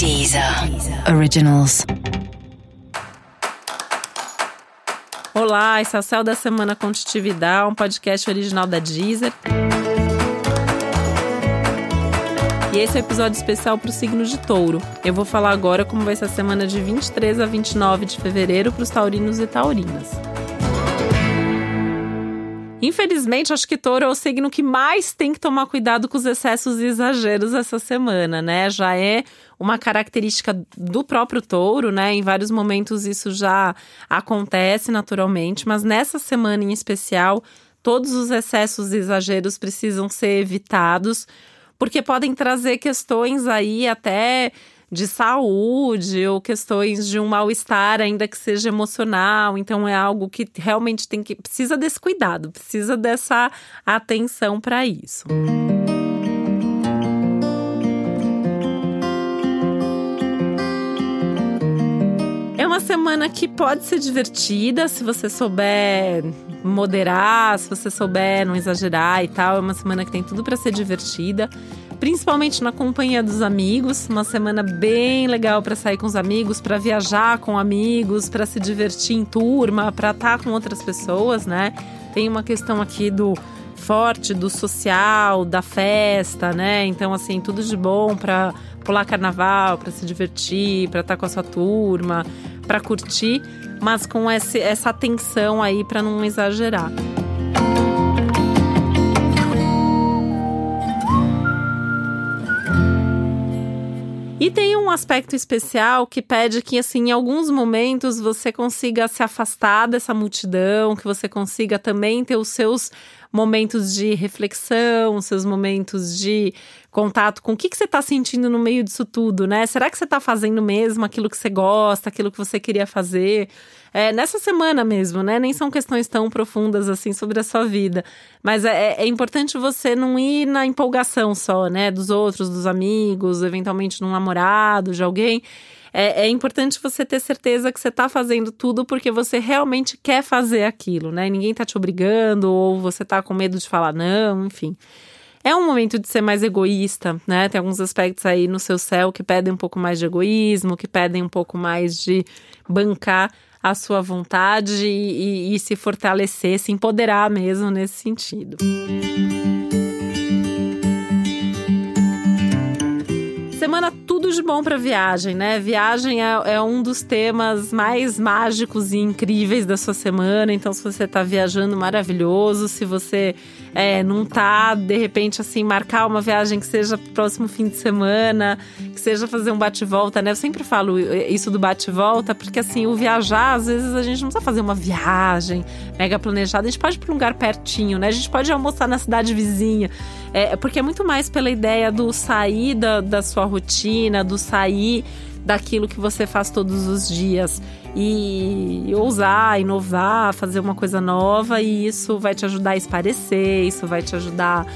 Deezer Originals. Olá, esse é o Céu da Semana Contitividade, um podcast original da Deezer. E esse é o um episódio especial para o signo de touro. Eu vou falar agora como vai ser a semana de 23 a 29 de fevereiro para os taurinos e taurinas. Infelizmente, acho que touro é o signo que mais tem que tomar cuidado com os excessos e exageros essa semana, né? Já é uma característica do próprio touro, né? Em vários momentos isso já acontece naturalmente, mas nessa semana em especial, todos os excessos e exageros precisam ser evitados, porque podem trazer questões aí até de saúde ou questões de um mal-estar, ainda que seja emocional. Então é algo que realmente tem que precisa desse cuidado, precisa dessa atenção para isso. É uma semana que pode ser divertida se você souber moderar, se você souber não exagerar e tal. É uma semana que tem tudo para ser divertida principalmente na companhia dos amigos. Uma semana bem legal para sair com os amigos, para viajar com amigos, para se divertir em turma, para estar tá com outras pessoas, né? Tem uma questão aqui do forte do social, da festa, né? Então assim, tudo de bom para pular carnaval, para se divertir, para estar tá com a sua turma, para curtir, mas com esse, essa atenção aí para não exagerar. E tem um aspecto especial que pede que, assim, em alguns momentos você consiga se afastar dessa multidão, que você consiga também ter os seus momentos de reflexão, seus momentos de contato com o que, que você está sentindo no meio disso tudo, né? Será que você está fazendo mesmo aquilo que você gosta, aquilo que você queria fazer? é, nessa semana mesmo, né? Nem são questões tão profundas assim sobre a sua vida. Mas é, é importante você não ir na empolgação só, né? Dos outros, dos amigos, eventualmente num namorado, de alguém. É, é, importante você ter certeza que você está fazendo tudo porque você realmente quer fazer aquilo, né? Ninguém está te obrigando ou você está com medo de falar não, enfim. É um momento de ser mais egoísta, né? Tem alguns aspectos aí no seu céu que pedem um pouco mais de egoísmo, que pedem um pouco mais de bancar a sua vontade e, e, e se fortalecer, se empoderar mesmo nesse sentido. Semana tudo de bom para viagem, né? Viagem é, é, um dos temas mais mágicos e incríveis da sua semana. Então, se você tá viajando, maravilhoso. Se você é, não tá, de repente, assim, marcar uma viagem que seja próximo fim de semana, que seja fazer um bate-volta, né? Eu sempre falo isso do bate-volta, porque assim, o viajar, às vezes a gente não precisa fazer uma viagem mega planejada, a gente pode ir para um lugar pertinho, né? A gente pode almoçar na cidade vizinha. É, porque é muito mais pela ideia do sair da, da sua rotina, do sair daquilo que você faz todos os dias e ousar, inovar, fazer uma coisa nova e isso vai te ajudar a esparecer, isso vai te ajudar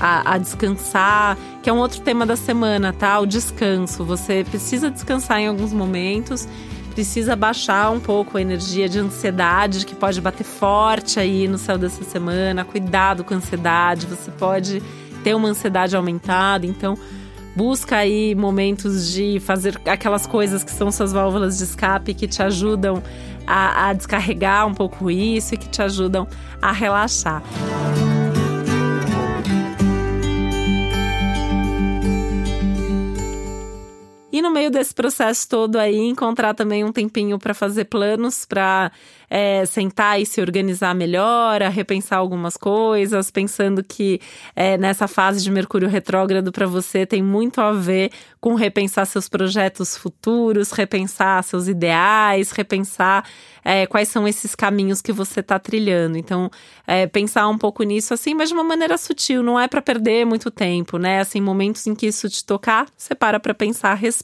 a, a, descansar, que é um outro tema da semana, tá? O descanso. Você precisa descansar em alguns momentos, precisa baixar um pouco a energia de ansiedade que pode bater forte aí no céu dessa semana. Cuidado com a ansiedade, você pode ter uma ansiedade aumentada, então busca aí momentos de fazer aquelas coisas que são suas válvulas de escape que te ajudam a, a descarregar um pouco isso e que te ajudam a relaxar. E no meio desse processo todo aí, encontrar também um tempinho para fazer planos, para é, sentar e se organizar melhor, repensar algumas coisas, pensando que é, nessa fase de Mercúrio retrógrado para você tem muito a ver com repensar seus projetos futuros, repensar seus ideais, repensar é, quais são esses caminhos que você está trilhando. Então, é, pensar um pouco nisso assim, mas de uma maneira sutil, não é para perder muito tempo, né? Assim, momentos em que isso te tocar, você para para pensar a.